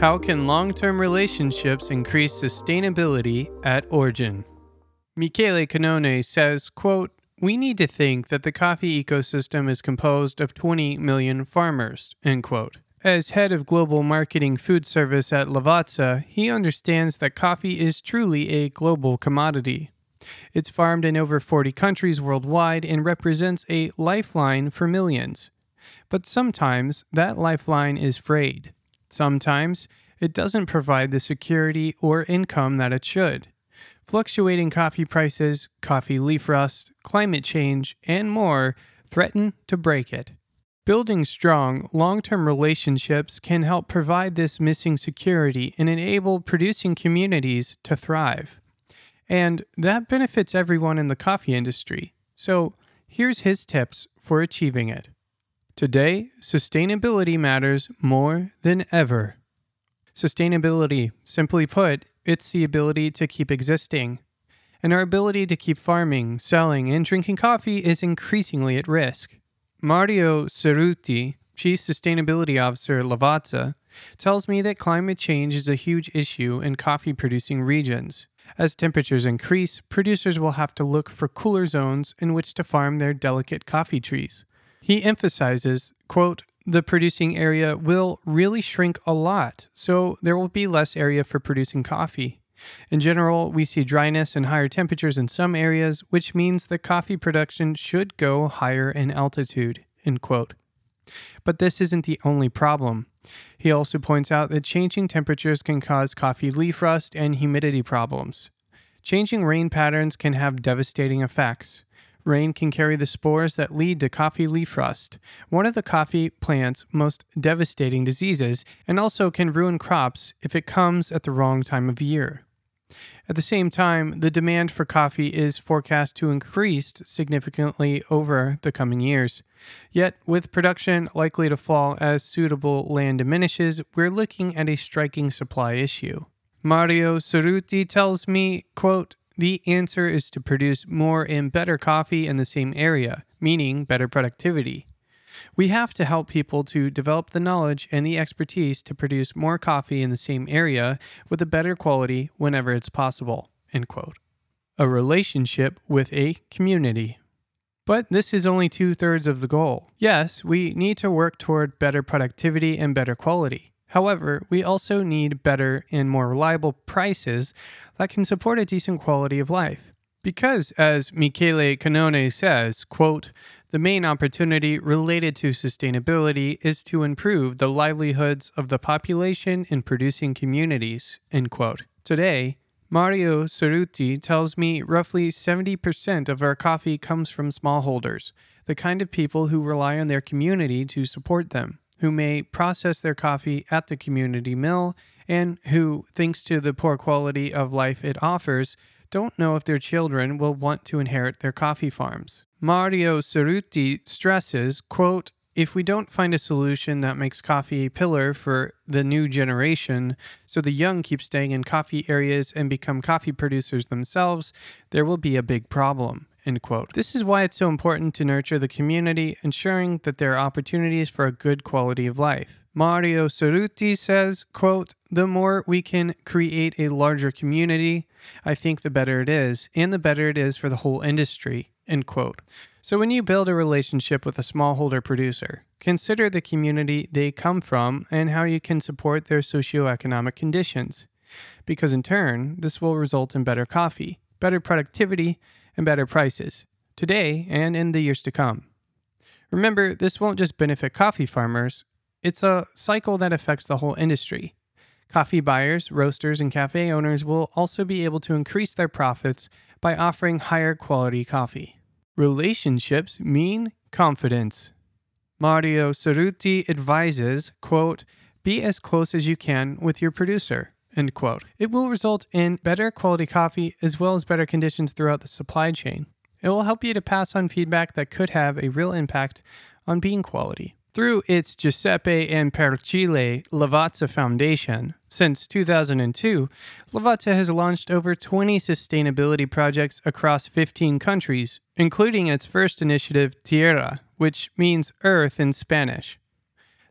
How can long term relationships increase sustainability at origin? Michele Cannone says, quote, we need to think that the coffee ecosystem is composed of 20 million farmers, end quote. As head of global marketing food service at Lavazza, he understands that coffee is truly a global commodity. It's farmed in over 40 countries worldwide and represents a lifeline for millions. But sometimes that lifeline is frayed. Sometimes it doesn't provide the security or income that it should. Fluctuating coffee prices, coffee leaf rust, climate change, and more threaten to break it. Building strong, long term relationships can help provide this missing security and enable producing communities to thrive. And that benefits everyone in the coffee industry. So, here's his tips for achieving it. Today, sustainability matters more than ever. Sustainability, simply put, it's the ability to keep existing. And our ability to keep farming, selling, and drinking coffee is increasingly at risk. Mario Cerutti, Chief Sustainability Officer at Lavazza, tells me that climate change is a huge issue in coffee producing regions. As temperatures increase, producers will have to look for cooler zones in which to farm their delicate coffee trees. He emphasizes, quote, the producing area will really shrink a lot, so there will be less area for producing coffee. In general, we see dryness and higher temperatures in some areas, which means that coffee production should go higher in altitude. End quote. But this isn't the only problem. He also points out that changing temperatures can cause coffee leaf rust and humidity problems. Changing rain patterns can have devastating effects. Rain can carry the spores that lead to coffee leaf rust, one of the coffee plant's most devastating diseases, and also can ruin crops if it comes at the wrong time of year. At the same time, the demand for coffee is forecast to increase significantly over the coming years. Yet, with production likely to fall as suitable land diminishes, we're looking at a striking supply issue. Mario Cerutti tells me, quote, the answer is to produce more and better coffee in the same area, meaning better productivity. We have to help people to develop the knowledge and the expertise to produce more coffee in the same area with a better quality whenever it's possible. End quote. A relationship with a community. But this is only two thirds of the goal. Yes, we need to work toward better productivity and better quality. However, we also need better and more reliable prices that can support a decent quality of life. Because, as Michele Cannone says, quote, the main opportunity related to sustainability is to improve the livelihoods of the population in producing communities. End quote. Today, Mario Cerutti tells me roughly 70% of our coffee comes from smallholders, the kind of people who rely on their community to support them, who may process their coffee at the community mill, and who, thanks to the poor quality of life it offers, don't know if their children will want to inherit their coffee farms. Mario Cerutti stresses, quote, if we don't find a solution that makes coffee a pillar for the new generation, so the young keep staying in coffee areas and become coffee producers themselves, there will be a big problem. End quote. This is why it's so important to nurture the community, ensuring that there are opportunities for a good quality of life. Mario Cerutti says, quote, the more we can create a larger community, I think the better it is, and the better it is for the whole industry. End quote. So when you build a relationship with a smallholder producer, consider the community they come from and how you can support their socioeconomic conditions. Because in turn, this will result in better coffee, better productivity, and better prices, today and in the years to come. Remember, this won't just benefit coffee farmers, it's a cycle that affects the whole industry. Coffee buyers, roasters, and cafe owners will also be able to increase their profits by offering higher quality coffee. Relationships mean confidence. Mario Cerutti advises, quote, be as close as you can with your producer. End quote. It will result in better quality coffee as well as better conditions throughout the supply chain. It will help you to pass on feedback that could have a real impact on bean quality. Through its Giuseppe and Pericle Lavazza Foundation, since 2002, Lavazza has launched over 20 sustainability projects across 15 countries, including its first initiative, Tierra, which means earth in Spanish.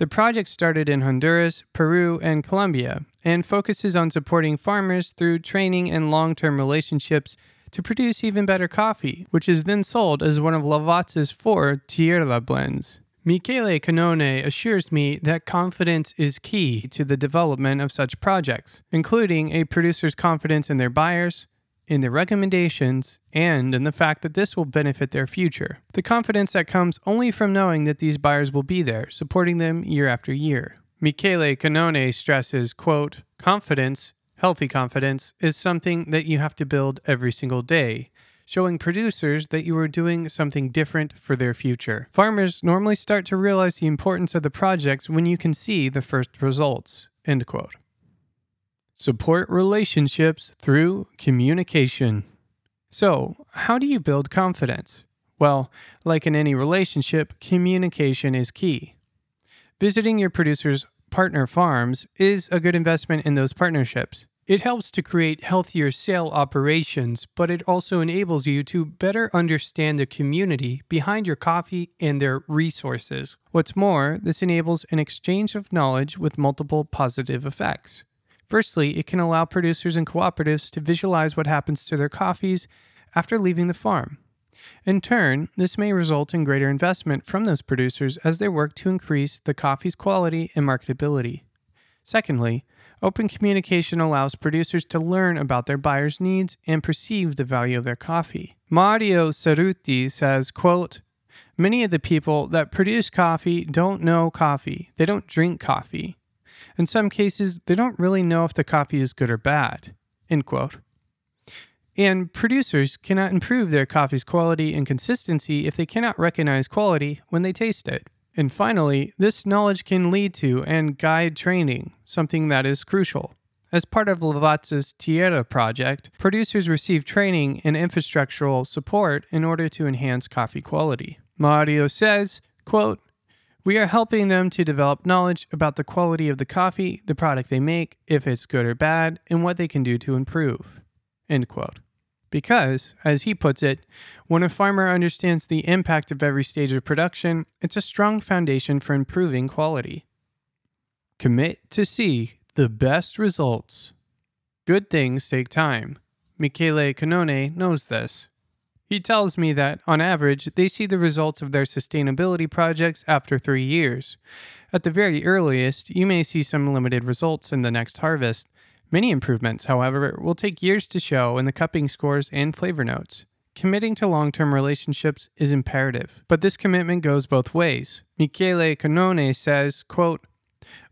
The project started in Honduras, Peru, and Colombia and focuses on supporting farmers through training and long term relationships to produce even better coffee, which is then sold as one of Lavazza's four Tierra blends. Michele Cannone assures me that confidence is key to the development of such projects, including a producer's confidence in their buyers, in their recommendations, and in the fact that this will benefit their future. The confidence that comes only from knowing that these buyers will be there, supporting them year after year. Michele Cannone stresses, quote, confidence, healthy confidence, is something that you have to build every single day showing producers that you are doing something different for their future. Farmers normally start to realize the importance of the projects when you can see the first results. End quote. Support relationships through communication. So, how do you build confidence? Well, like in any relationship, communication is key. Visiting your producer's partner farms is a good investment in those partnerships. It helps to create healthier sale operations, but it also enables you to better understand the community behind your coffee and their resources. What's more, this enables an exchange of knowledge with multiple positive effects. Firstly, it can allow producers and cooperatives to visualize what happens to their coffees after leaving the farm. In turn, this may result in greater investment from those producers as they work to increase the coffee's quality and marketability. Secondly, Open communication allows producers to learn about their buyers' needs and perceive the value of their coffee. Mario Cerutti says, quote, Many of the people that produce coffee don't know coffee. They don't drink coffee. In some cases, they don't really know if the coffee is good or bad. End quote. And producers cannot improve their coffee's quality and consistency if they cannot recognize quality when they taste it. And finally, this knowledge can lead to and guide training, something that is crucial. As part of Lavazza's Tierra project, producers receive training and infrastructural support in order to enhance coffee quality. Mario says, quote, we are helping them to develop knowledge about the quality of the coffee, the product they make, if it's good or bad, and what they can do to improve. End quote. Because, as he puts it, when a farmer understands the impact of every stage of production, it's a strong foundation for improving quality. Commit to see the best results. Good things take time. Michele Cannone knows this. He tells me that, on average, they see the results of their sustainability projects after three years. At the very earliest, you may see some limited results in the next harvest, Many improvements, however, will take years to show in the cupping scores and flavor notes. Committing to long term relationships is imperative, but this commitment goes both ways. Michele Cannone says, quote,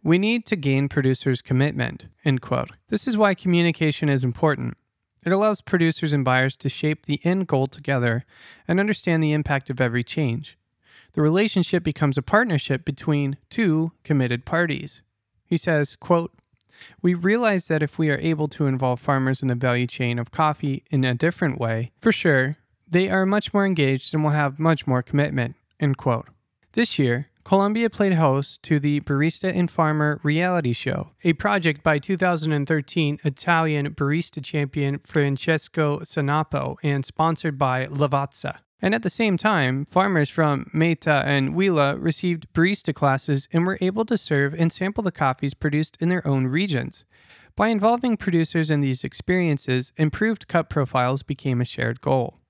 we need to gain producers' commitment. End quote. This is why communication is important. It allows producers and buyers to shape the end goal together and understand the impact of every change. The relationship becomes a partnership between two committed parties. He says, quote, we realize that if we are able to involve farmers in the value chain of coffee in a different way, for sure, they are much more engaged and will have much more commitment. End quote. This year, Colombia played host to the Barista and Farmer reality show, a project by 2013 Italian barista champion Francesco Sanapo and sponsored by Lavazza. And at the same time, farmers from Meta and Huila received barista classes and were able to serve and sample the coffees produced in their own regions. By involving producers in these experiences, improved cup profiles became a shared goal.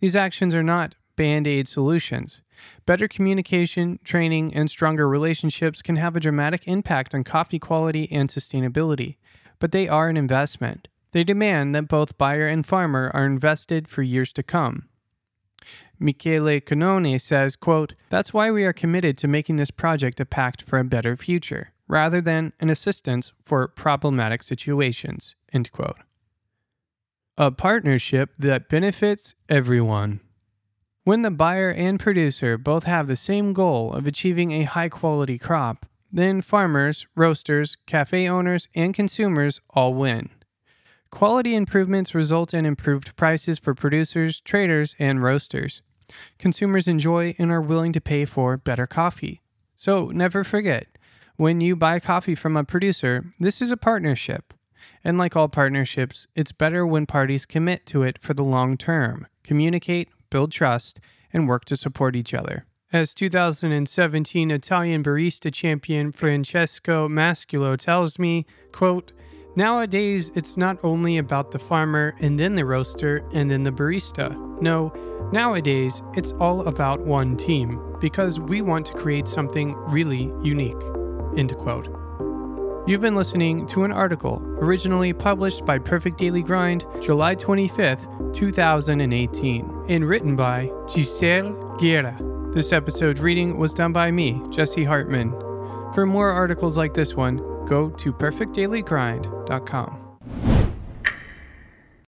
These actions are not band aid solutions. Better communication, training, and stronger relationships can have a dramatic impact on coffee quality and sustainability, but they are an investment. They demand that both buyer and farmer are invested for years to come. Michele Cannone says, quote, That's why we are committed to making this project a pact for a better future, rather than an assistance for problematic situations, end quote. A partnership that benefits everyone. When the buyer and producer both have the same goal of achieving a high quality crop, then farmers, roasters, cafe owners, and consumers all win. Quality improvements result in improved prices for producers, traders, and roasters. Consumers enjoy and are willing to pay for better coffee. So never forget, when you buy coffee from a producer, this is a partnership. And like all partnerships, it's better when parties commit to it for the long term, communicate, build trust, and work to support each other. As 2017 Italian barista champion Francesco Masciullo tells me, quote, Nowadays, it's not only about the farmer and then the roaster and then the barista. No, nowadays, it's all about one team because we want to create something really unique. End quote. You've been listening to an article originally published by Perfect Daily Grind, July 25th, 2018, and written by Giselle Guerra. This episode reading was done by me, Jesse Hartman. For more articles like this one, go to perfectdailygrind.com.